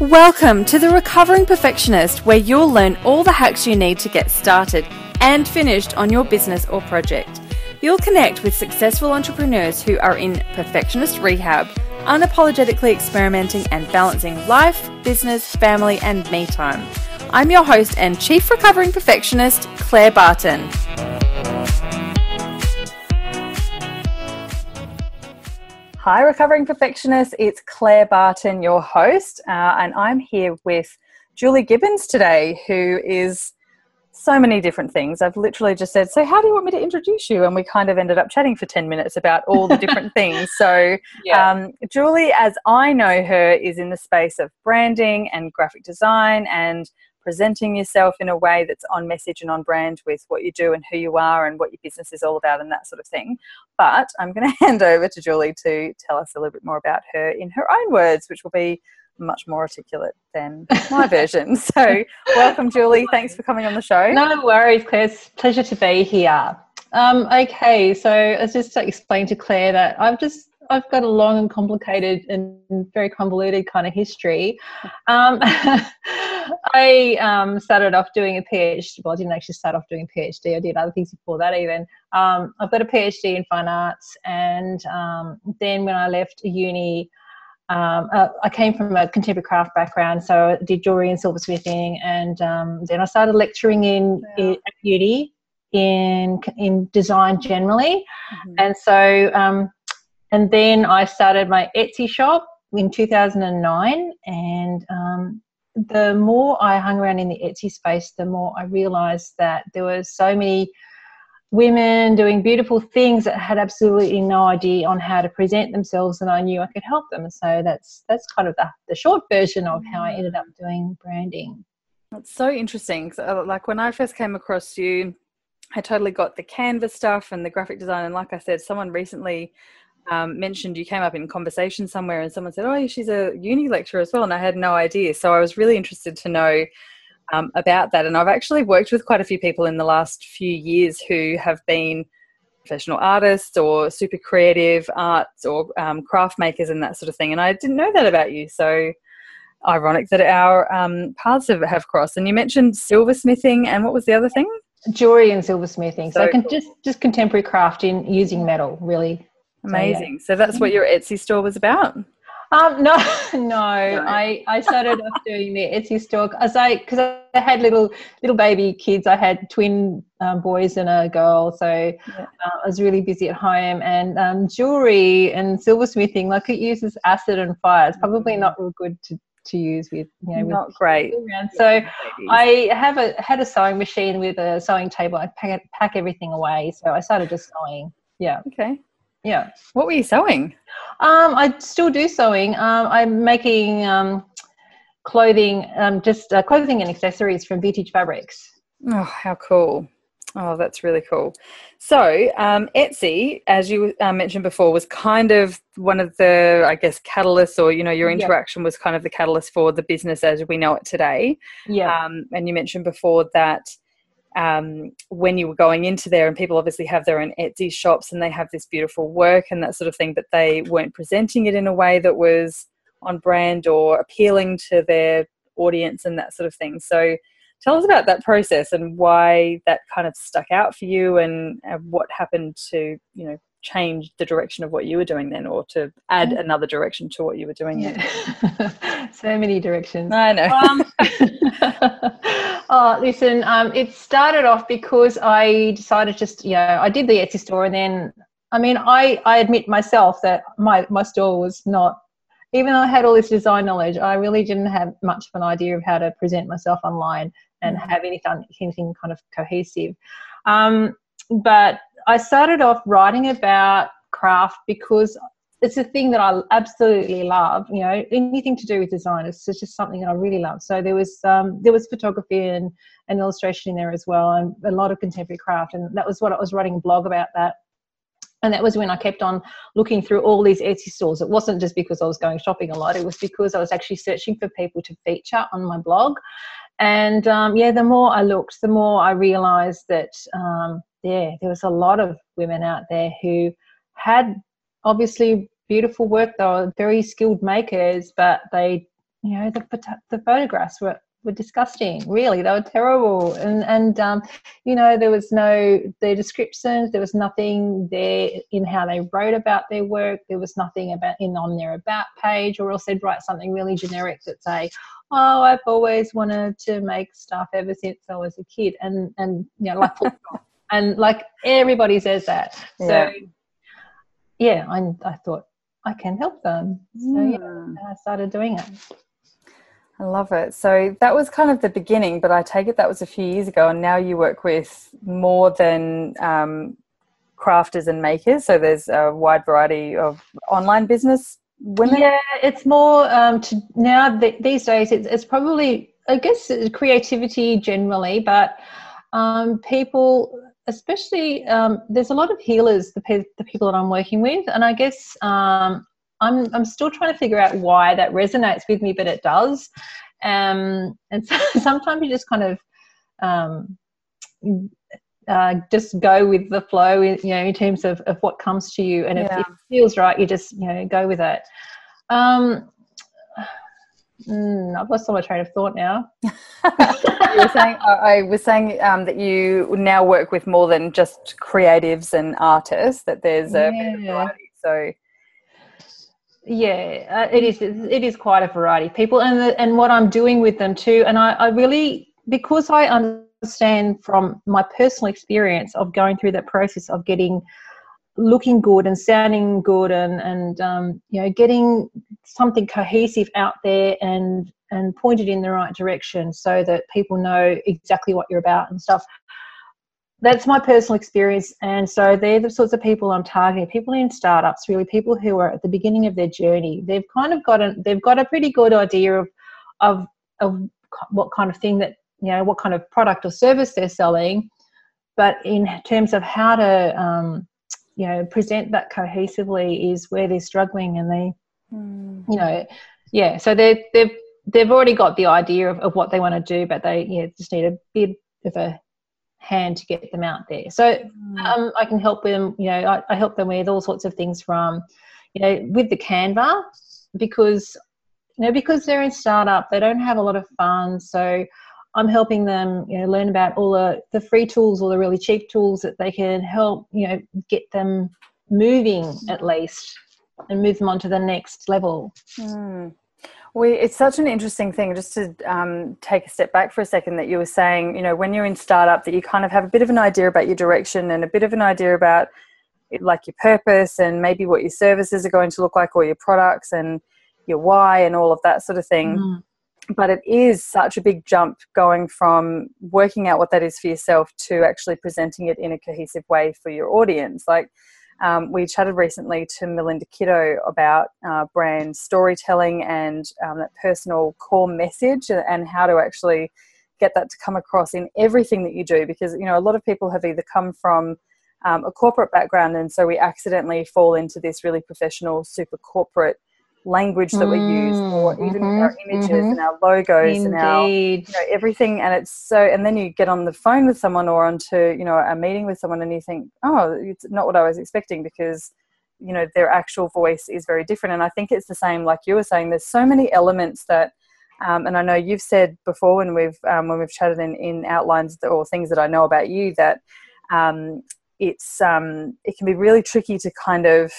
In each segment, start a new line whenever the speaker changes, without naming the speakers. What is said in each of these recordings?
Welcome to The Recovering Perfectionist, where you'll learn all the hacks you need to get started and finished on your business or project. You'll connect with successful entrepreneurs who are in perfectionist rehab, unapologetically experimenting and balancing life, business, family, and me time. I'm your host and Chief Recovering Perfectionist, Claire Barton. Hi, Recovering Perfectionist. It's Claire Barton, your host, uh, and I'm here with Julie Gibbons today, who is so many different things. I've literally just said, So, how do you want me to introduce you? And we kind of ended up chatting for 10 minutes about all the different things. So, yeah. um, Julie, as I know her, is in the space of branding and graphic design and presenting yourself in a way that's on message and on brand with what you do and who you are and what your business is all about and that sort of thing. But I'm going to hand over to Julie to tell us a little bit more about her in her own words, which will be much more articulate than my version. So, welcome, Julie. Thanks for coming on the show.
No worries, Claire. It's pleasure to be here. Um, okay, so I just to explain to Claire that I've just I've got a long and complicated and very convoluted kind of history. Um, I um, started off doing a PhD. Well, I didn't actually start off doing a PhD. I did other things before that even. Um, I've got a PhD in fine arts, and um, then when I left uni, um, uh, I came from a contemporary craft background, so I did jewelry and silversmithing, and um, then I started lecturing in, in at uni in in design generally, mm-hmm. and so um, and then I started my Etsy shop in 2009. And um, the more I hung around in the Etsy space, the more I realized that there were so many women doing beautiful things that had absolutely no idea on how to present themselves and I knew I could help them. So that's that's kind of the, the short version of how I ended up doing branding.
That's so interesting. Uh, like when I first came across you, I totally got the canvas stuff and the graphic design. And like I said, someone recently um, mentioned you came up in conversation somewhere and someone said, Oh, she's a uni lecturer as well. And I had no idea. So I was really interested to know um, about that. And I've actually worked with quite a few people in the last few years who have been professional artists or super creative arts or um, craft makers and that sort of thing. And I didn't know that about you. So ironic that our um, paths have, have crossed. And you mentioned silversmithing and what was the other thing?
Jewelry and silversmithing. So, so can just just contemporary craft in using metal, really.
Amazing. So, yeah. so that's what your Etsy store was about.
Um, no, no, no, I, I started off doing the Etsy store as I because I had little little baby kids. I had twin um, boys and a girl, so yeah. uh, I was really busy at home. And um, jewelry and silversmithing, like it uses acid and fire. It's probably not real good to to use with you know
not great
around. so i have a had a sewing machine with a sewing table i pack, pack everything away so i started just sewing yeah
okay
yeah.
What were you sewing?
Um, I still do sewing. Um, I'm making um, clothing, um, just uh, clothing and accessories from Vintage Fabrics.
Oh, how cool! Oh, that's really cool. So, um, Etsy, as you uh, mentioned before, was kind of one of the, I guess, catalysts, or you know, your interaction was kind of the catalyst for the business as we know it today.
Yeah.
Um, and you mentioned before that um, when you were going into there, and people obviously have their own Etsy shops and they have this beautiful work and that sort of thing, but they weren't presenting it in a way that was on brand or appealing to their audience and that sort of thing. So, tell us about that process and why that kind of stuck out for you and, and what happened to you know change the direction of what you were doing then or to add mm. another direction to what you were doing
yeah. so many directions
i know um,
oh listen um, it started off because i decided just you know i did the etsy store and then i mean i i admit myself that my my store was not even though i had all this design knowledge i really didn't have much of an idea of how to present myself online and mm. have anything anything kind of cohesive um, but I started off writing about craft because it's a thing that I absolutely love. You know, anything to do with design is just something that I really love. So there was um, there was photography and, and illustration in there as well, and a lot of contemporary craft. And that was what I was writing a blog about that. And that was when I kept on looking through all these Etsy stores. It wasn't just because I was going shopping a lot; it was because I was actually searching for people to feature on my blog. And um, yeah, the more I looked, the more I realised that um, yeah, there was a lot of women out there who had obviously beautiful work. They were very skilled makers, but they, you know, the, the photographs were were disgusting. Really, they were terrible. And and um, you know, there was no their descriptions. There was nothing there in how they wrote about their work. There was nothing about in on their about page, or else they'd write something really generic that say, "Oh, I've always wanted to make stuff ever since I was a kid," and and you know, like and like everybody says that. So yeah, yeah I I thought I can help them. So yeah, hmm. I started doing it.
I love it. So that was kind of the beginning, but I take it that was a few years ago, and now you work with more than um, crafters and makers. So there's a wide variety of online business women.
Yeah, it's more um, to now th- these days. It's, it's probably I guess creativity generally, but um, people, especially um, there's a lot of healers. The, pe- the people that I'm working with, and I guess um, I'm, I'm still trying to figure out why that resonates with me, but it does. Um, and so sometimes you just kind of um, uh, just go with the flow, in, you know, in terms of, of what comes to you. And if it feels right, you just, you know, go with it. Mm, I've lost all my train of thought now.
you were saying, I was saying um, that you now work with more than just creatives and artists. That there's a yeah. variety. So
yeah uh, it is it is quite a variety of people and the, and what i'm doing with them too and I, I really because i understand from my personal experience of going through that process of getting looking good and sounding good and and um, you know getting something cohesive out there and and pointed in the right direction so that people know exactly what you're about and stuff. That's my personal experience and so they're the sorts of people i'm targeting. People in startups really people who are at the beginning of their journey they've kind of got a they've got a pretty good idea of of of what kind of thing that you know what kind of product or service they're selling but in terms of how to um, you know present that cohesively is where they're struggling and they mm. you know yeah so they they've they've already got the idea of, of what they want to do but they yeah just need a bit of a hand to get them out there. So mm. um, I can help them, you know, I, I, help them with all sorts of things from, you know, with the Canva because, you know, because they're in startup, they don't have a lot of funds. So I'm helping them, you know, learn about all the, the free tools or the really cheap tools that they can help, you know, get them moving at least and move them on to the next level.
Mm. We, it's such an interesting thing just to um, take a step back for a second that you were saying, you know, when you're in startup that you kind of have a bit of an idea about your direction and a bit of an idea about like your purpose and maybe what your services are going to look like or your products and your why and all of that sort of thing. Mm. But it is such a big jump going from working out what that is for yourself to actually presenting it in a cohesive way for your audience. Like, um, we chatted recently to Melinda Kiddo about uh, brand storytelling and um, that personal core message and how to actually get that to come across in everything that you do because you know a lot of people have either come from um, a corporate background and so we accidentally fall into this really professional super corporate language that we use or mm, even mm-hmm, our images mm-hmm. and our logos Indeed. and our you know, everything and it's so and then you get on the phone with someone or onto you know a meeting with someone and you think oh it's not what i was expecting because you know their actual voice is very different and i think it's the same like you were saying there's so many elements that um, and i know you've said before when we've um, when we've chatted in, in outlines or things that i know about you that um, it's um, it can be really tricky to kind of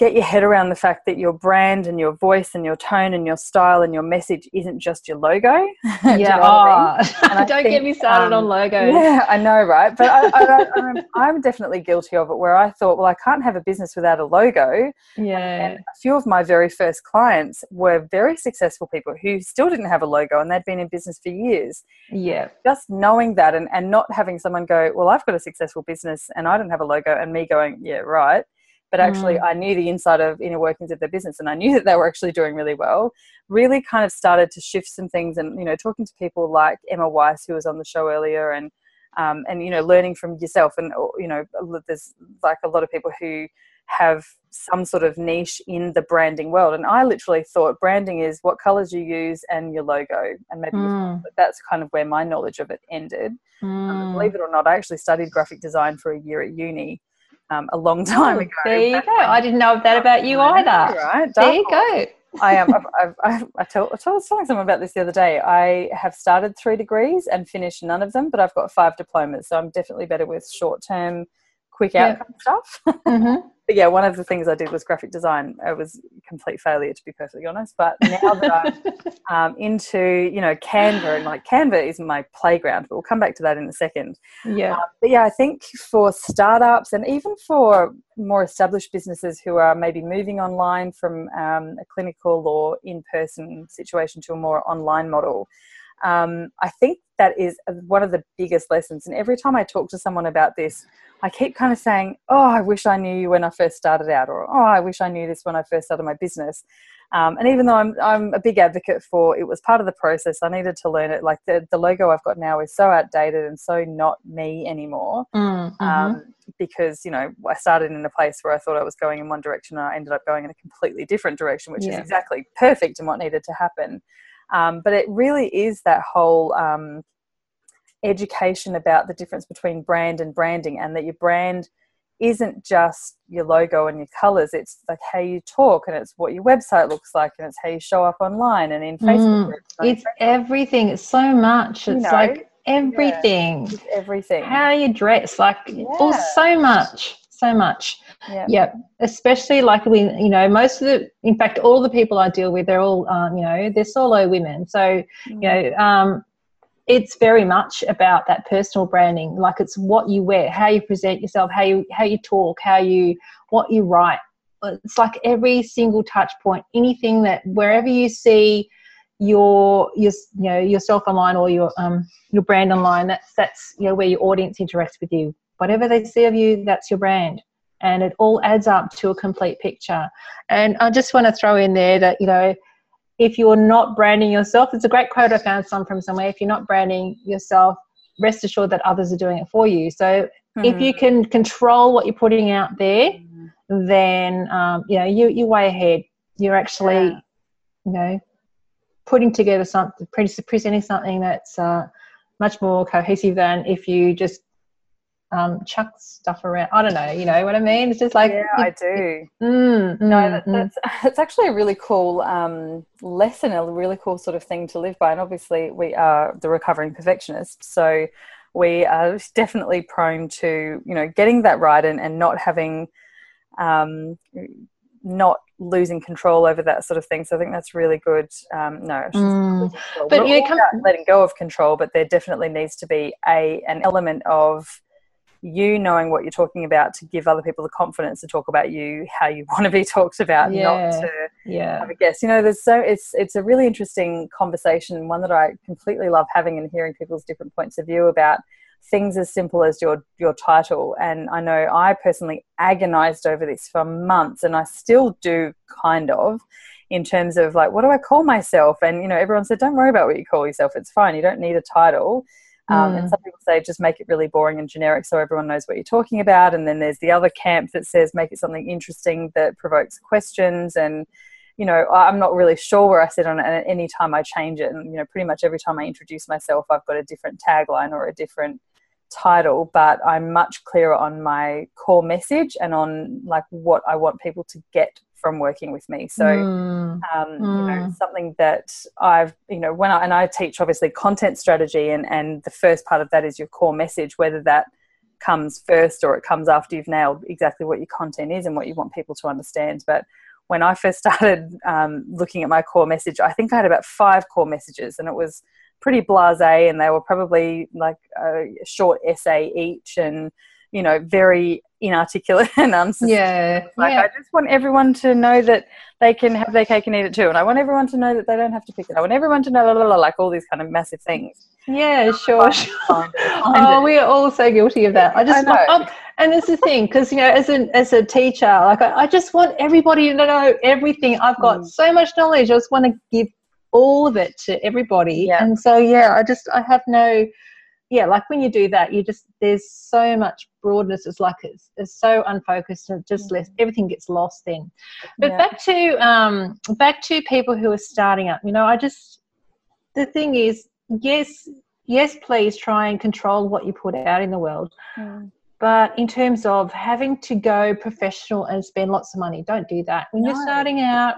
get your head around the fact that your brand and your voice and your tone and your style and your message isn't just your logo.
Yeah, you know oh, I mean? don't think, get me started um, on logos.
Yeah, I know, right? But I, am definitely guilty of it where I thought, well, I can't have a business without a logo.
Yeah.
And a few of my very first clients were very successful people who still didn't have a logo and they'd been in business for years.
Yeah.
Just knowing that and, and not having someone go, well, I've got a successful business and I don't have a logo, and me going, yeah, right but actually mm. I knew the inside of inner workings of their business and I knew that they were actually doing really well, really kind of started to shift some things and, you know, talking to people like Emma Weiss, who was on the show earlier and, um, and, you know, learning from yourself and, you know, there's like a lot of people who have some sort of niche in the branding world. And I literally thought branding is what colors you use and your logo and maybe mm. that's kind of where my knowledge of it ended. Mm. Um, believe it or not, I actually studied graphic design for a year at uni um, a long time
Oh,
ago.
There you go. I didn't know that about you either.
Right,
There you go.
I am. I've, I've, I've, I, told, I told- was telling someone about this the other day. I have started three degrees and finished none of them, but I've got five diplomas, so I'm definitely better with short term, quick
Yeah.
outcome stuff.
hmm
but yeah, one of the things I did was graphic design. It was a complete failure, to be perfectly honest. But now that I'm um, into, you know, Canva and like Canva is my playground, but we'll come back to that in a second.
yeah.
But yeah, I think for startups and even for more established businesses who are maybe moving online from um, a clinical or in person situation to a more online model, um, I think that is one of the biggest lessons. And every time I talk to someone about this, I keep kind of saying, Oh, I wish I knew you when I first started out, or Oh, I wish I knew this when I first started my business. Um, and even though I'm, I'm a big advocate for it was part of the process, I needed to learn it. Like the, the logo I've got now is so outdated and so not me anymore.
Mm-hmm.
Um, because, you know, I started in a place where I thought I was going in one direction and I ended up going in a completely different direction, which is exactly perfect and what needed to happen. Um, but it really is that whole um, education about the difference between brand and branding and that your brand isn't just your logo and your colors. It's like how you talk and it's what your website looks like and it's how you show up online and in facebook
Mm,
groups.
It's everything. It's so much.
You
It's
know,
like everything.
Facebook, everything.
How you dress, like all so much, so much.
yeah
Yeah, especially like we, you know, most of the, in fact, all the people I deal with, they're all, um, you know, they're solo women. So, you know, um, it's very much about that personal branding. Like it's what you wear, how you present yourself, how you how you talk, how you what you write. It's like every single touch point, anything that wherever you see your your you know yourself online or your um your brand online, that's that's you know where your audience interacts with you. Whatever they see of you, that's your brand and it all adds up to a complete picture. And I just want to throw in there that, you know, if you're not branding yourself, it's a great quote I found some from somewhere. If you're not branding yourself, rest assured that others are doing it for you. So if you can control what you're putting out there,
Mhm.
then um, you know you you're way ahead. You're actually,
Yeah.
you know, putting together something, presenting something that's uh, much more cohesive than if you just um, chuck stuff around. I don't know, you know what I mean? It's just like
yeah i do
Mm,
No,
mm,
that,
mm.
that's it's actually a really cool um, lesson, a really cool sort of thing to live by. And obviously, we are the recovering perfectionists, so we are definitely prone to you know getting that right and, and not having um, not losing control over that sort of thing. So I think that's really good. Um, no, I shouldn't say
Mm. But, you know, come-
letting go of control, but there definitely needs to be a an element of you knowing what you're talking about to give other people the confidence to talk about you how you want to be talked about,
Yeah.
not to
yeah.
have a guess. You know, there's so it's it's a really interesting conversation, one that I completely love having and hearing people's different points of view about things as simple as your your title. And I know I personally agonized over this for months, and I still do kind of. In terms of like, what do I call myself? And you know, everyone said, don't worry about what you call yourself. It's fine. You don't need a title. Um, And
Mm.
some people say just make it really boring and generic so everyone knows what you're talking about. And then there's the other camp that says make it something interesting that provokes questions. And, you know, I'm not really sure where I sit on it. And any time I change it, and, you know, pretty much every time I introduce myself, I've got a different tagline or a different title, but I'm much clearer on my core message and on like what I want people to get from working with me. So,
Mm,
um, you know
Mm.
something that i've you know when i and i teach obviously content strategy and and the first part of that is your core message whether that comes first or it comes after you've nailed exactly what your content is and what you want people to understand but when i first started um, looking at my core message i think i had about five core messages and it was pretty blasé and they were probably like a short essay each and you know very inarticulate and
yeah.
like
yeah.
I just want everyone to know that they can have their cake and eat it too, and I want everyone to know that they don't have to pick it. I want everyone to know, la, la, la, like all these kind of massive things.
Yeah, sure. sure.
Find it, find
Oh, we are all so guilty of that. I just,
I know.
um, and it's the thing because you know, as a as a teacher, like I, I just want everybody to know everything. I've got
Mm.
so much knowledge. I just want to give all of it to everybody.
Yeah.
And so, yeah, I just I have no, yeah, like when you do that, you just there's so much broadness. It's like it's, it's so unfocused and just less everything gets lost then. But
Yeah.
back to um back to people who are starting up. You know, I just the thing is, yes, yes, please try and control what you put out in the world.
Mm.
But in terms of having to go professional and spend lots of money, don't do that. When no. you're starting out,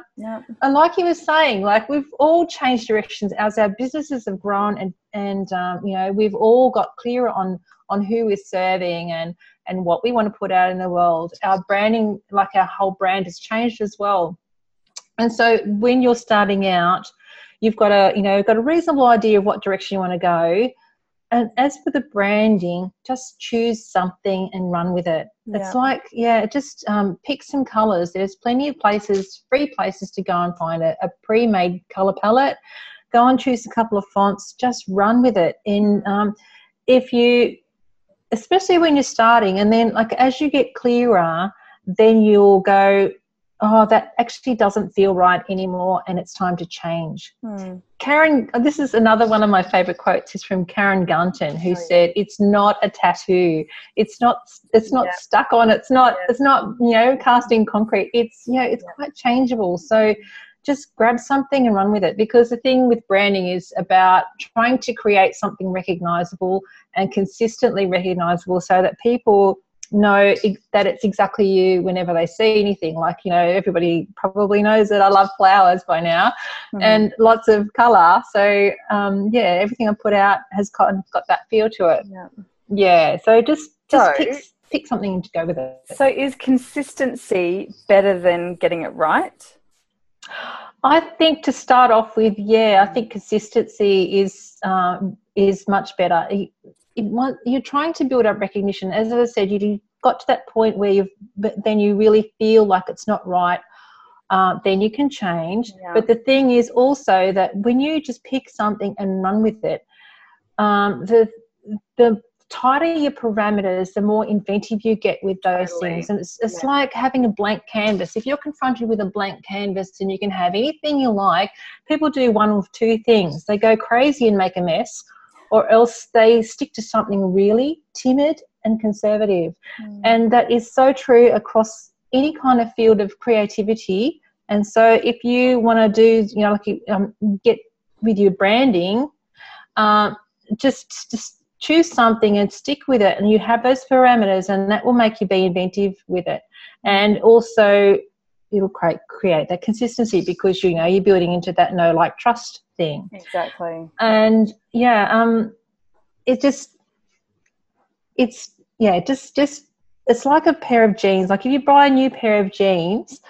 and like you were saying, like we've all changed directions as our businesses have grown, and and um, you know we've all got clearer on on who we're serving and and what we want to put out in the world. Our branding, like our whole brand, has changed as well. And so when you're starting out, you've got a you know got a reasonable idea of what direction you want to go and as for the branding, just choose something and run with it. Yeah. It's like, yeah, just um, pick some colors. There's plenty of places, free places to go and find a, a pre made color palette. Go and choose a couple of fonts, just run with it. In um, if you, especially when you're starting, and then like as you get clearer, then you'll go, oh, that actually doesn't feel right anymore and it's time to change. Hmm. Karen, this is another one of my favorite quotes is from Karen Gunton, who oh, yeah. said, it's not a tattoo. It's not, it's not yeah. stuck on. It's not, yeah. it's not, you know, casting concrete. It's, you know, it's quite changeable. So just grab something and run with it because the thing with branding is about trying to create something recognizable and consistently recognizable so that people know that it's exactly you whenever they see anything. Like, you know, everybody probably knows that I love flowers by now mm-hmm. and lots of colour. So, um, yeah, everything I put out has got, got that feel to it. Yeah. Yeah. So just, just so, pick, pick something to go with it.
So, is consistency better than getting it right?
I think to start off with, yeah, I think consistency is um, is much better it, you're trying to build up recognition. As I said, you got to that point where you've, but then you really feel like it's not right. Uh, then you can change. Yeah. But the thing is also that when you just pick something and run with it, um, the the tighter your parameters, the more inventive you get with those totally. things. And it's, it's yeah. like having a blank canvas. If you're confronted with a blank canvas and you can have anything you like, people do one of two things. They go crazy and make a mess, or else they stick to something really timid and conservative. Mm. And that is so true across any kind of field of creativity. And so, if you want to do, you know, like um, get with your branding, um, just just choose something and stick with it, and you have those parameters, and that will make you be inventive with it. And also, it'll create create that consistency because you know you're building into that no like trust thing.
Exactly.
And yeah um it just it's yeah just just it's like a pair of jeans. Like if you buy a new pair of jeans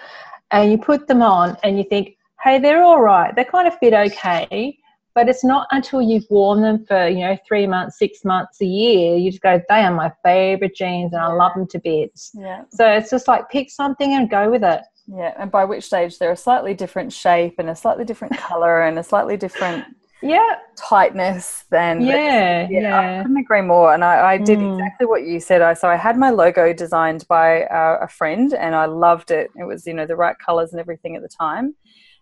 and you put them on and you think hey they're all right. They kind of fit okay but it's not until you've worn them for you know three months six months a year you just go they are my favorite jeans and i love them to bits.
Yeah.
So it's just like pick something and go with it
yeah, and by which stage they're a slightly different shape and a slightly different color and a slightly different
yeah
tightness than
yeah, yeah, yeah.
I couldn't agree more. And I, I did mm. exactly what you said. I so I had my logo designed by uh, a friend and I loved it. It was you know the right colors and everything at the time.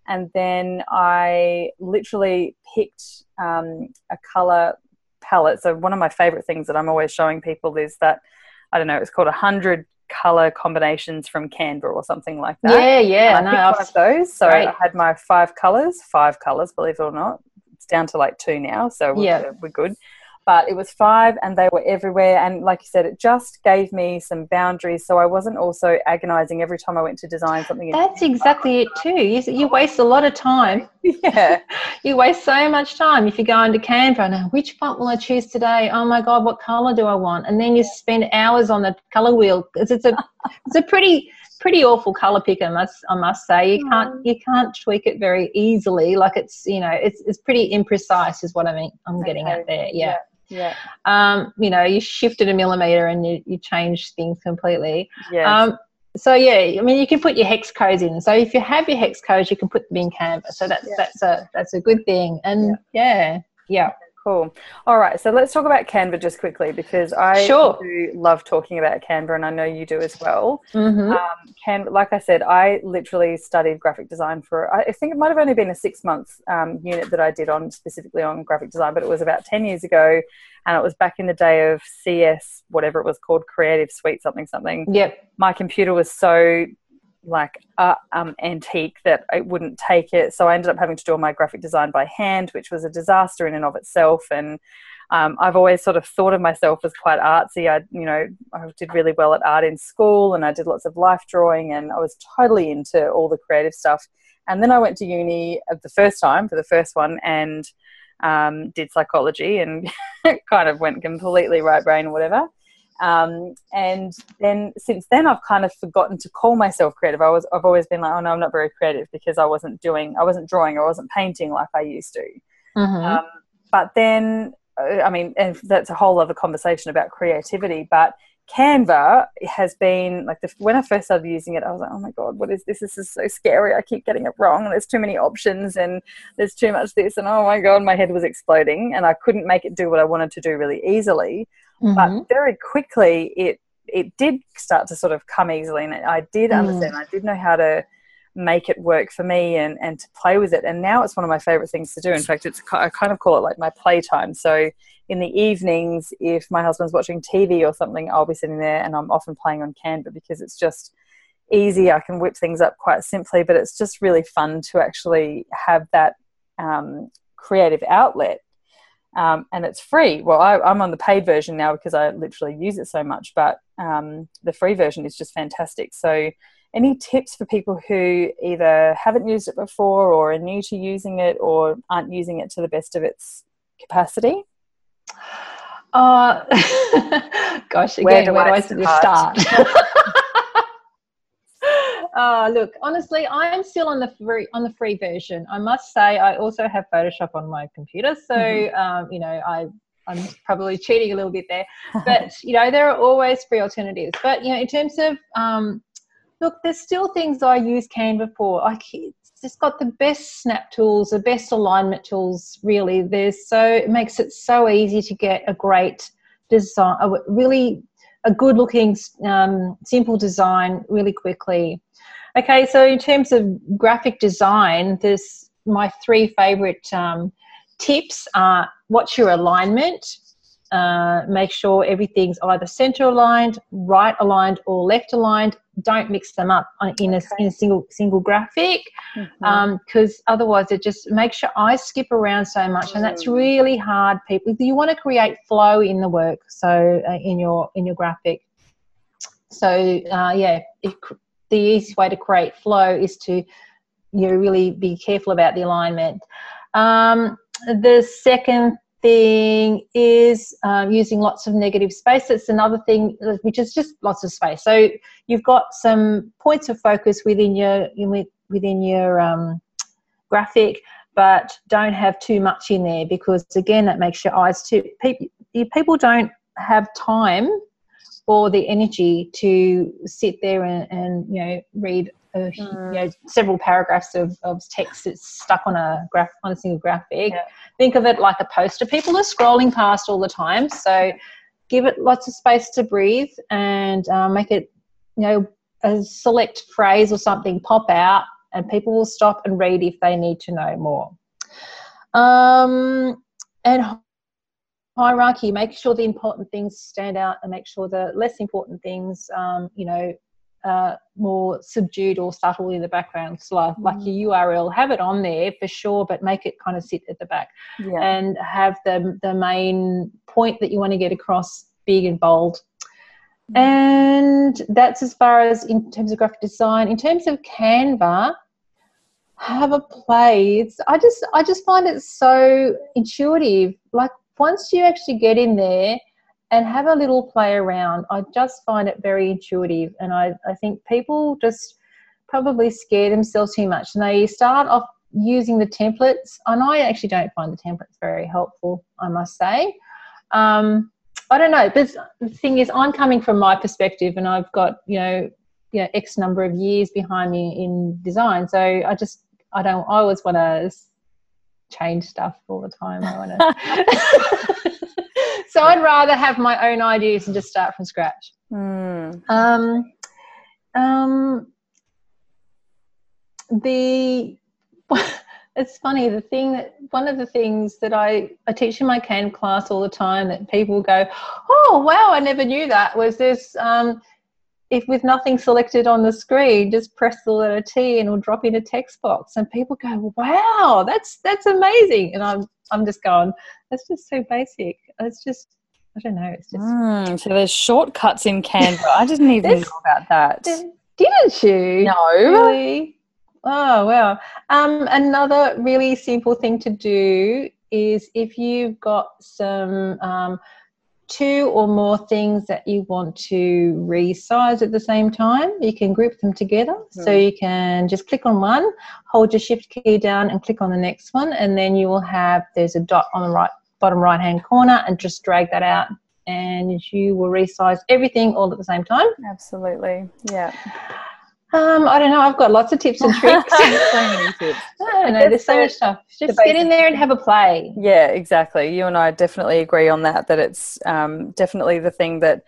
And then I literally picked um, a color palette. So one of my favorite things that I'm always showing people is that I don't know. It's called a hundred color combinations from Canva or something like that.
Yeah, yeah.
And I no, one of those. So great. I had my five colors, five colors, believe it or not. It's down to like two now, so yeah. we're, we're good but it was five and they were everywhere. And like you said, it just gave me some boundaries. So I wasn't also agonizing every time I went to design something.
That's exactly it too. You, you waste a lot of time.
Yeah.
you waste so much time if you go into Canva now, which font will I choose today? Oh my God, what color do I want? And then you spend hours on the color wheel. because it's a, it's a pretty, pretty awful color picker, I must, I must say. You can't mm. you can't tweak it very easily. Like it's you know it's it's pretty imprecise, is what I mean. I'm getting at there. Yeah. yeah.
Yeah.
Um, you know, you shifted a millimeter and you, you change things completely.
Yeah. Um,
so yeah, I mean, you can put your hex codes in. So if you have your hex codes, you can put them in Canva. So that's yeah. that's a that's a good thing. And yeah, yeah. yeah.
Cool. All right, so let's talk about Canva just quickly because I
sure.
do love talking about Canva, and I know you do as well.
Mm-hmm.
Um, Canva, like I said, I literally studied graphic design for. I think it might have only been a six month um, unit that I did on specifically on graphic design, but it was about ten years ago, and it was back in the day of CS, whatever it was called, Creative Suite, something something.
Yep.
My computer was so like uh, um, antique that it wouldn't take it. So I ended up having to do all my graphic design by hand, which was a disaster in and of itself. And um, I've always sort of thought of myself as quite artsy. I, you know, I did really well at art in school, and I did lots of life drawing, and I was totally into all the creative stuff. And then I went to uni the first time for the first one, and um, did psychology, and kind of went completely right brain whatever. Um, and then since then, I've kind of forgotten to call myself creative. I was, I've always been like, oh no, I'm not very creative because I wasn't doing, I wasn't drawing, I wasn't painting like I used to. Mm-hmm. Um, but then, uh, I mean, and that's a whole other conversation about creativity. But Canva has been like the, when I first started using it, I was like, oh my god, what is this? This is so scary. I keep getting it wrong. There's too many options and there's too much this, and oh my god, my head was exploding, and I couldn't make it do what I wanted to do really easily. Mm-hmm. But very quickly, it it did start to sort of come easily, and I did mm. understand. I did know how to make it work for me and and to play with it. And now it's one of my favorite things to do. In fact, it's I kind of call it like my playtime. So in the evenings, if my husband's watching TV or something, I'll be sitting there and I'm often playing on Canva because it's just easy. I can whip things up quite simply, but it's just really fun to actually have that um, creative outlet um, and it's free. Well, I, am on the paid version now because I literally use it so much, but um, the free version is just fantastic. So, any tips for people who either haven't used it before or are new to using it or aren't using it to the best of its capacity?
Uh, gosh, again, where do where I, do I start? Uh, look, honestly, I am still on the free on the free version. I must say, I also have Photoshop on my computer, so mm-hmm. um, you know, I I'm probably cheating a little bit there, but you know, there are always free alternatives. But you know, in terms of um, look, there's still things I use Canva for. I it's just got the best snap tools, the best alignment tools. Really, there's so it makes it so easy to get a great design, a really a good looking um, simple design really quickly Okay, so in terms of graphic design, there's my three favorite um, tips are what's your alignment? Uh, make sure everything's either center aligned, right aligned, or left aligned. Don't mix them up in a, in a single single graphic, because mm-hmm. um, otherwise it just makes your eyes skip around so much, and that's mm. really hard. People, you want to create flow in the work, so uh, in your in your graphic. So uh, yeah, the easiest way to create flow is to you know, really be careful about the alignment. Um, the second thing is um, using lots of negative space. That's another thing, which is just lots of space. So you've got some points of focus within your within your um, graphic, but don't have too much in there because again, that makes your eyes too. People people don't have time or the energy to sit there and, and you know read a, mm. you know several paragraphs of, of text that's stuck on a graph on a single graphic yeah. think of it like a poster people are scrolling past all the time so give it lots of space to breathe and uh, make it you know a select phrase or something pop out and people will stop and read if they need to know more um, and hierarchy make sure the important things stand out and make sure the less important things um, you know uh, more subdued or subtle in the background so like, mm. like your url have it on there for sure but make it kind of sit at the back yeah. and have the the main point that you want to get across big and bold mm. and that's as far as in terms of graphic design in terms of canva have a play it's i just i just find it so intuitive like once you actually get in there and have a little play around, I just find it very intuitive. And I, I think people just probably scare themselves too much and they start off using the templates. And I actually don't find the templates very helpful, I must say. Um, I don't know. But the thing is, I'm coming from my perspective, and I've got you know, you know, X number of years behind me in design. So I just, I don't. I always want to change stuff all the time. I want to. so I'd rather have my own ideas and just start from scratch. Mm. Um, um, the it's funny the thing that one of the things that I, I teach in my can class all the time that people go oh wow i never knew that was this um, if with nothing selected on the screen, just press the letter T and it'll drop in a text box. And people go, wow, that's that's amazing. And I'm I'm just going, that's just so basic. It's just, I don't know. It's just.
Mm, so there's shortcuts in Canva. I didn't even know about that.
Didn't you?
No.
Really? Oh, wow. Um, another really simple thing to do is if you've got some um, two or more things that you want to resize at the same time, you can group them together. Mm. So you can just click on one, hold your shift key down and click on the next one, and then you will have there's a dot on the right bottom right hand corner and just drag that out and you will resize everything all at the same time.
Absolutely. Yeah.
Um, I don't know. I've got lots of tips and tricks. so many tips. I don't know. There's so much stuff. Just get in there and have a play.
Yeah, exactly. You and I definitely agree on that. That it's um, definitely the thing that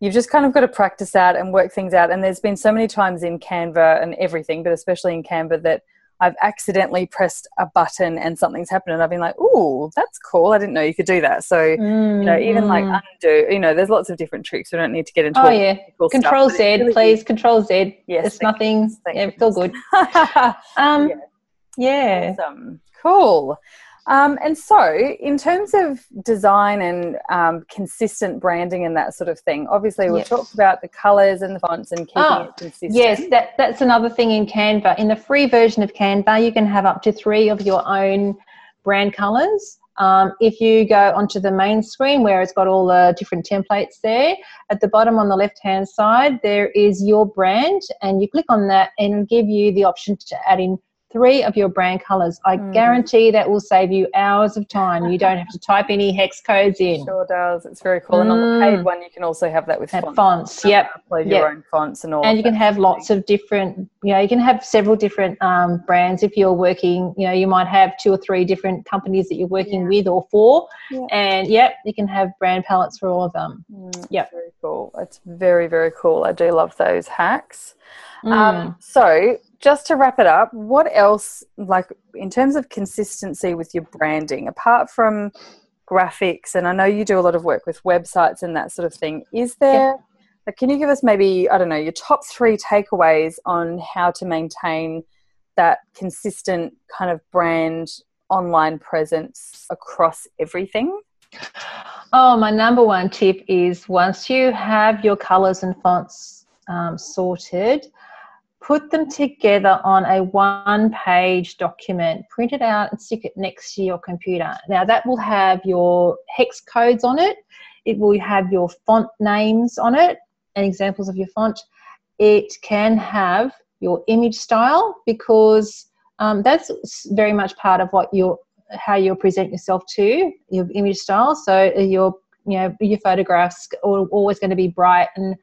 you've just kind of got to practice out and work things out. And there's been so many times in Canva and everything, but especially in Canva that I've accidentally pressed a button and something's happened, and I've been like, "Oh, that's cool! I didn't know you could do that." So mm, you know, even mm. like undo, you know, there's lots of different tricks. We don't need to get into.
Oh yeah, Control stuff, Z, really please. Good. Control Z. Yes, it's nothing. Yeah, it's all good. um, yeah. yeah.
Awesome. Cool. Um, and so, in terms of design and um, consistent branding and that sort of thing, obviously we've talked about the colours and the fonts and keeping oh, it consistent.
Yes, that, that's another thing in Canva. In the free version of Canva, you can have up to three of your own brand colours. Um, if you go onto the main screen where it's got all the different templates there, at the bottom on the left hand side, there is your brand, and you click on that and it'll give you the option to add in three of your brand colors. I mm. guarantee that will save you hours of time. You don't have to type any hex codes in.
Sure does. It's very cool. Mm. And on the paid mm. one, you can also have that with fonts.
fonts. Yep.
Upload
yep.
your own fonts and all.
And you can have lots of different. You know, you can have several different um, brands if you're working. You know, you might have two or three different companies that you're working yeah. with or for, yeah. and yep, you can have brand palettes for all of them. Mm, yep.
Very cool. It's very very cool. I do love those hacks. Um, mm. so just to wrap it up, what else, like in terms of consistency with your branding, apart from graphics, and I know you do a lot of work with websites and that sort of thing, is there, yeah. like, can you give us maybe, I don't know, your top three takeaways on how to maintain that consistent kind of brand online presence across everything?
Oh, my number one tip is once you have your colors and fonts um, sorted, put them together on a one page document, print it out and stick it next to your computer. Now, that will have your hex codes on it, it will have your font names on it and examples of your font. It can have your image style because um, that's very much part of what you how you present yourself to your image style. So your you know your photographs are always going to be bright and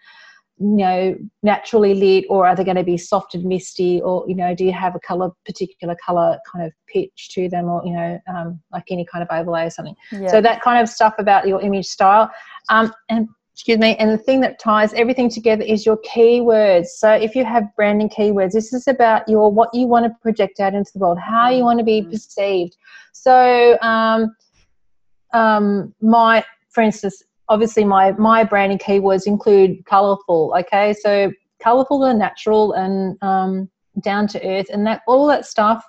you know naturally lit or are they going to be soft and misty or you know do you have a color particular color kind of pitch to them or you know um, like any kind of overlay or something yeah. so that kind of stuff about your image style um, and excuse me and the thing that ties everything together is your keywords so if you have branding keywords this is about your what you want to project out into the world how you want to be mm-hmm. perceived so um, um, my for instance obviously my my branding keywords include colorful okay? So colorful and natural and um, down to earth and that all that stuff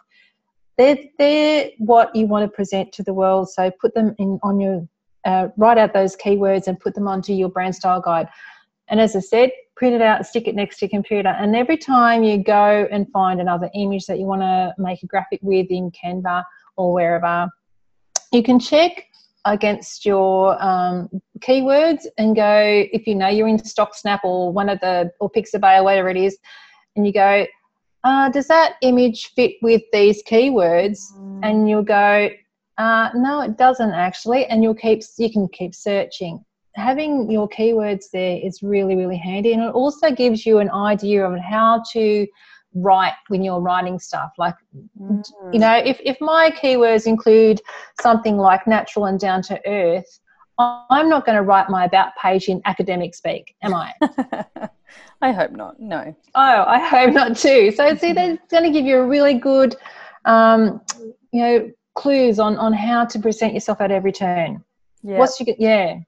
they're they're what you want to present to the world. So put them in on your uh, write out those keywords and put them onto your brand style guide. And as i said print it out stick it next to your computer. And every time you go and find another image that you want to make a graphic with in canva or wherever you can check against your um, keywords and go if you know you're in StockSnap or one of the or Pixabay or whatever it is, and you go, uh, does that image fit with these keywords? Mm. And you'll go, uh, no, it doesn't actually, and you'll keep you can keep searching. Having your keywords there is really really handy, and it also gives you an idea of how to write when you're writing stuff like mm. you know if, if my keywords include something like natural and down to earth i'm not going to write my about page in academic speak am i?
I hope not no.
Oh i hope not too. So see that's going to give you a really good um, you know clues on on how to present yourself at every turn. Yeah. What's you yeah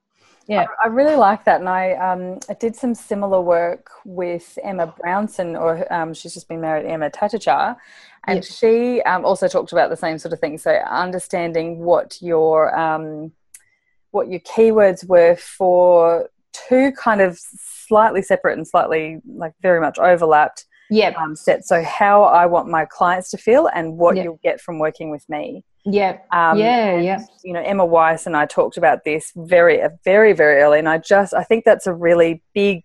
yeah.
I, I, really like that, and I um, I did some similar work with Emma Brownson, or um, she's just been married, Emma Tatachar, and yep. she um, also talked about the same sort of thing. So understanding what your um, what your keywords were for two kind of slightly separate and slightly like very much overlapped
yep.
um, sets. So how I want my clients to feel and what yep. you'll get from working with me.
Yeah. Um, yeah. Yeah.
You know, Emma Weiss and I talked about this very, very, very early, and I just I think that's a really big.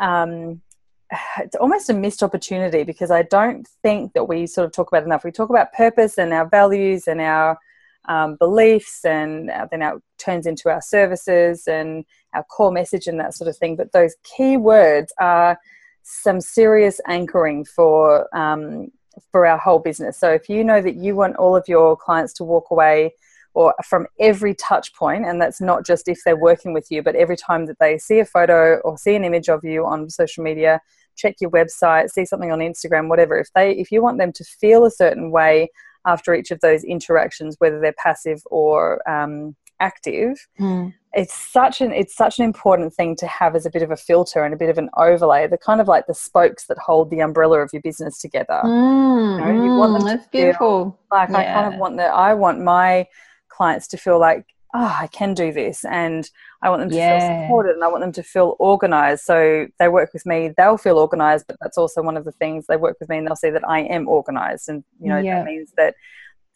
Um, it's almost a missed opportunity because I don't think that we sort of talk about enough. We talk about purpose and our values and our um, beliefs, and uh, then it turns into our services and our core message and that sort of thing. But those key words are some serious anchoring for um, for our whole business. So if you know that you want all of your clients to walk away or from every touch point, and that's not just if they're working with you, but every time that they see a photo or see an image of you on social media, check your website, see something on Instagram, whatever. If they if you want them to feel a certain way after each of those interactions, whether they're passive or um, active,
mm
it's such an it's such an important thing to have as a bit of a filter and a bit of an overlay. The kind of like the spokes that hold the umbrella of your business together.
Mm, you, know, you want them mm, that's beautiful.
Like yeah. I kind of want that. I want my clients to feel like, oh, I can do this, and I want them to yeah. feel supported, and I want them to feel organized. So they work with me; they'll feel organized, but that's also one of the things they work with me, and they'll see that I am organized, and you know yeah. that means that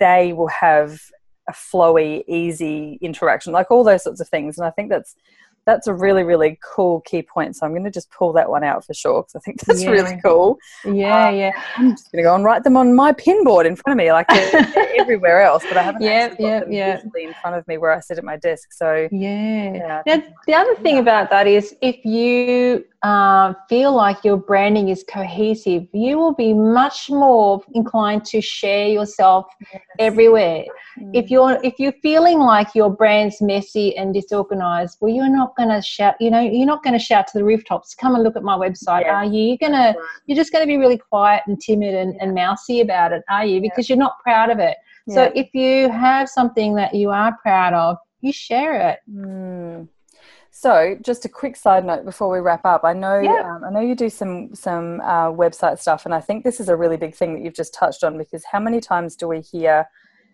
they will have a flowy, easy interaction, like all those sorts of things. And I think that's that's a really really cool key point so i'm going to just pull that one out for sure because i think that's yeah. really cool
yeah um, yeah
i'm just going to go and write them on my pin board in front of me like they're, they're everywhere else but i haven't
yeah yeah yeah
in front of me where i sit at my desk so
yeah, yeah. now the other thing yeah. about that is if you uh, feel like your branding is cohesive you will be much more inclined to share yourself yes. everywhere mm. if you're if you're feeling like your brand's messy and disorganized well you're not going to shout you know you're not going to shout to the rooftops come and look at my website yeah. are you you're going to you're just going to be really quiet and timid and, yeah. and mousy about it are you because yeah. you're not proud of it so if you have something that you are proud of you share it
mm. So, just a quick side note before we wrap up. I know, um, I know you do some some uh, website stuff, and I think this is a really big thing that you've just touched on because how many times do we hear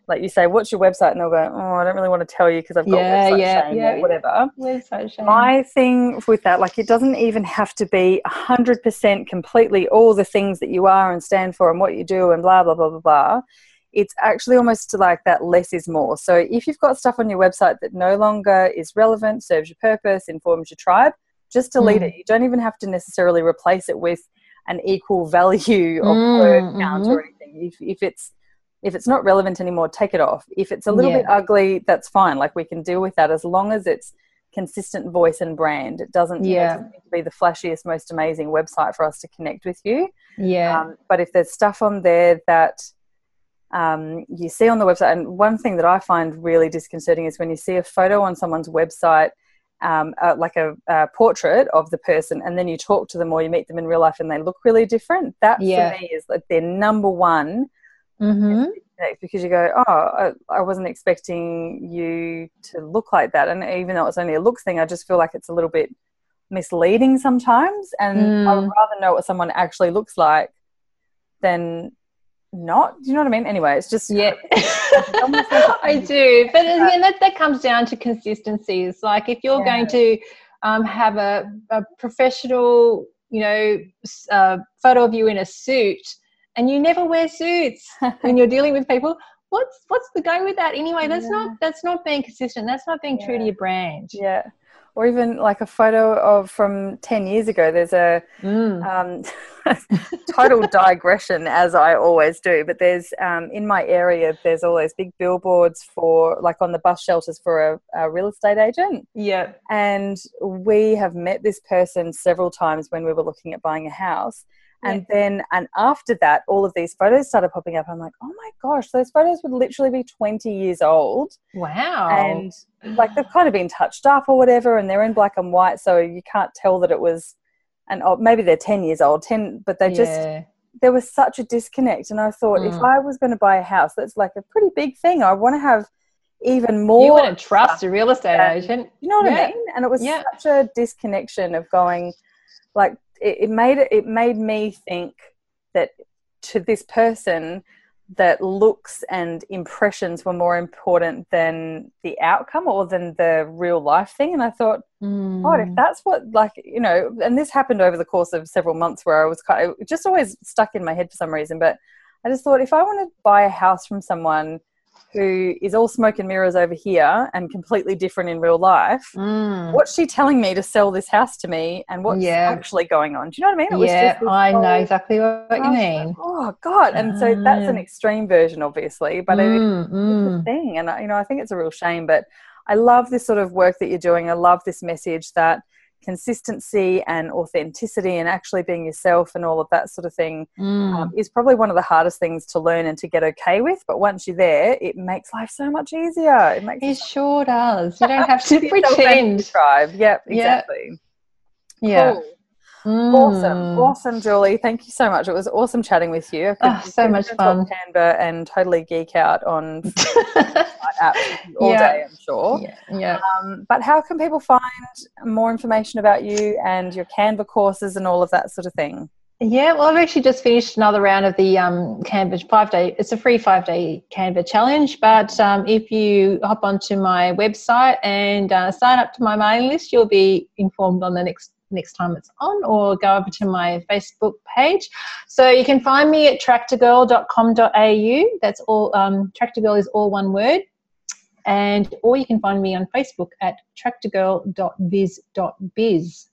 like you say, what's your website? And they'll go, oh, I don't really want to tell you because I've got yeah, website yeah, shame yeah, or whatever.
Website shame.
My thing with that, like it doesn't even have to be 100% completely all the things that you are and stand for and what you do and blah, blah, blah, blah, blah. It's actually almost like that less is more. So if you've got stuff on your website that no longer is relevant, serves your purpose, informs your tribe, just delete mm. it. You don't even have to necessarily replace it with an equal value of mm, word count mm-hmm. or anything. If, if it's if it's not relevant anymore take it off if it's a little yeah. bit ugly that's fine like we can deal with that as long as it's consistent voice and brand it doesn't,
yeah.
Know, be the flashiest most amazing website for us to connect with you
yeah um,
but if there's stuff on there that um, you see on the website and one thing that i find really disconcerting is when you see a photo on someone's website um, uh, like a, a, portrait of the person and then you talk to them or you meet them in real life and they look really different that yeah. for me is like their number one
mm-hmm.
because you go, oh, I, I, wasn't expecting you to look like that. And even though it's only a looks thing, I just feel like it's a little bit misleading sometimes. And mm. I would rather know what someone actually looks like than not. Do you know what I mean? Anyway, it's just
yeah, I do. But again, that that comes down to consistencies. Like if you're yeah. going to um, have a, a professional, you know, uh, photo of you in a suit and you never wear suits when you're dealing with people. What's what's the go with that anyway? That's yeah. not that's not being consistent. That's not being yeah. true to your brand.
Yeah. Or even like a photo of from 10 years ago there's a
mm.
um, total digression as i always do but there's um, in my area there's all those big billboards for like on the bus shelters for a, a real estate agent.
Yeah.
And we have met this person several times when we were looking at buying a house and yeah. then, and after that, all of these photos started popping up. I'm like, oh my gosh, those photos would literally be 20 years old.
Wow.
And like they've kind of been touched up or whatever, and they're in black and white. So you can't tell that it was, and oh, maybe they're 10 years old, 10, but they just, yeah. there was such a disconnect. And I thought, mm. if I was going to buy a house, that's like a pretty big thing. I want to have, even more.
You want to trust a real estate agent.
You know what yeah. I mean? And it was such a disconnection of going, like, it, it made it, made me think that to this person, that looks and impressions were more important than the outcome or than the real life thing. And I thought, mm. God, if that's what, like, you know, and this happened over the course of several months where I was kind of just always stuck in my head for some reason. But I just thought if I want to buy a house from someone who is all smoke and mirrors over here and completely different in real life. Mm. What's she telling me to sell this house to me and what's yeah. actually going on? Do you know what I mean?
It yeah, I whole, know exactly what, you mean.
oh, God. And so that's an extreme version, obviously, but mm, it, it's mm. a thing. And, you know, I think it's a real shame, but I love this sort of work that you're doing. I love this message that – consistency and authenticity and actually being yourself and all of that sort of thing mm. um, is probably one of the hardest things to learn and to get okay with. But once you're there, it makes life so much easier. It makes
it sure does. You don't have to pretend.
Drive. Yep, exactly.
Yeah. Cool.
Mm. Awesome, awesome, Julie. Thank you so much. It was awesome chatting with you.
Oh, so much fun.
Canva and totally geek out on apps all yeah. day. I'm sure.
Yeah. yeah.
Um, but how can people find more information about you and your Canva courses and all of that sort of thing?
Yeah, well, I've actually just finished another round of the um, Canva five day. It's a free five day Canva challenge. But um, if you hop onto my website and uh, sign up to my mailing list, you'll be informed on the next next time it's on or go over to my Facebook page. So you can find me at tractorgirl.com.au. That's all, um, Tractorgirl is all one word. And or you can find me on Facebook at tractorgirl.viz.biz.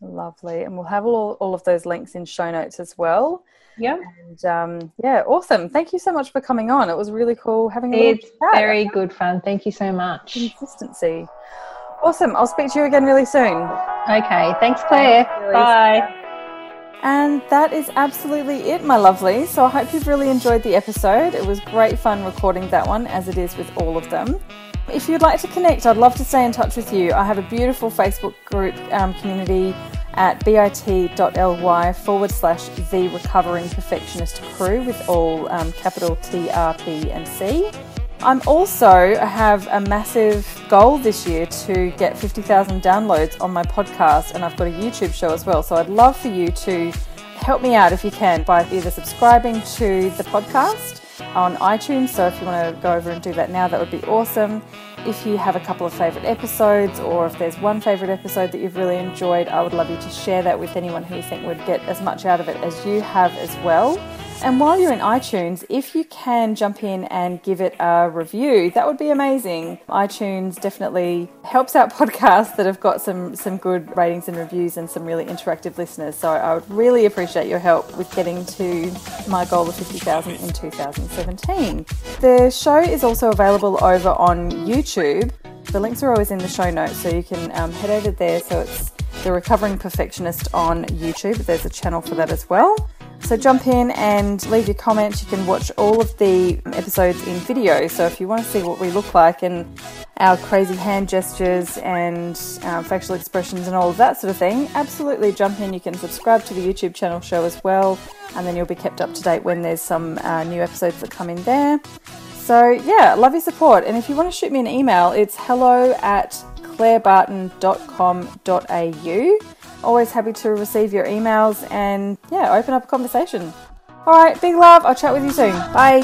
Lovely. And we'll have all, all of those links in show notes as well.
Yeah.
And um, yeah, awesome. Thank you so much for coming on. It was really cool having a
It's very good fun. Thank you so much.
Consistency. Awesome. I'll speak to you again really soon.
Okay. Thanks, Claire. Thanks, Bye.
And that is absolutely it, my lovely. So I hope you've really enjoyed the episode. It was great fun recording that one, as it is with all of them. If you'd like to connect, I'd love to stay in touch with you. I have a beautiful Facebook group um, community at bit.ly forward slash the recovering perfectionist crew with all um, capital T, R, P, and C. I'm also have a massive goal this year to get 50,000 downloads on my podcast, and I've got a YouTube show as well. So I'd love for you to help me out if you can by either subscribing to the podcast on iTunes. So if you want to go over and do that now, that would be awesome. If you have a couple of favorite episodes, or if there's one favorite episode that you've really enjoyed, I would love you to share that with anyone who you think would get as much out of it as you have as well. And while you're in iTunes, if you can jump in and give it a review, that would be amazing. iTunes definitely helps out podcasts that have got some, some good ratings and reviews and some really interactive listeners. So I would really appreciate your help with getting to my goal of 50,000 in 2017. The show is also available over on YouTube. The links are always in the show notes, so you can um, head over there. So it's The Recovering Perfectionist on YouTube. There's a channel for that as well. So jump in and leave your comments. You can watch all of the episodes in video. So if you want to see what we look like and our crazy hand gestures and uh, facial expressions and all of that sort of thing, absolutely jump in. You can subscribe to the YouTube channel show as well, and then you'll be kept up to date when there's some uh, new episodes that come in there. So yeah, love your support. And if you want to shoot me an email, it's hello at clairebarton.com.au. Always happy to receive your emails and yeah, open up a conversation. All right, big love. I'll chat with you soon. Bye.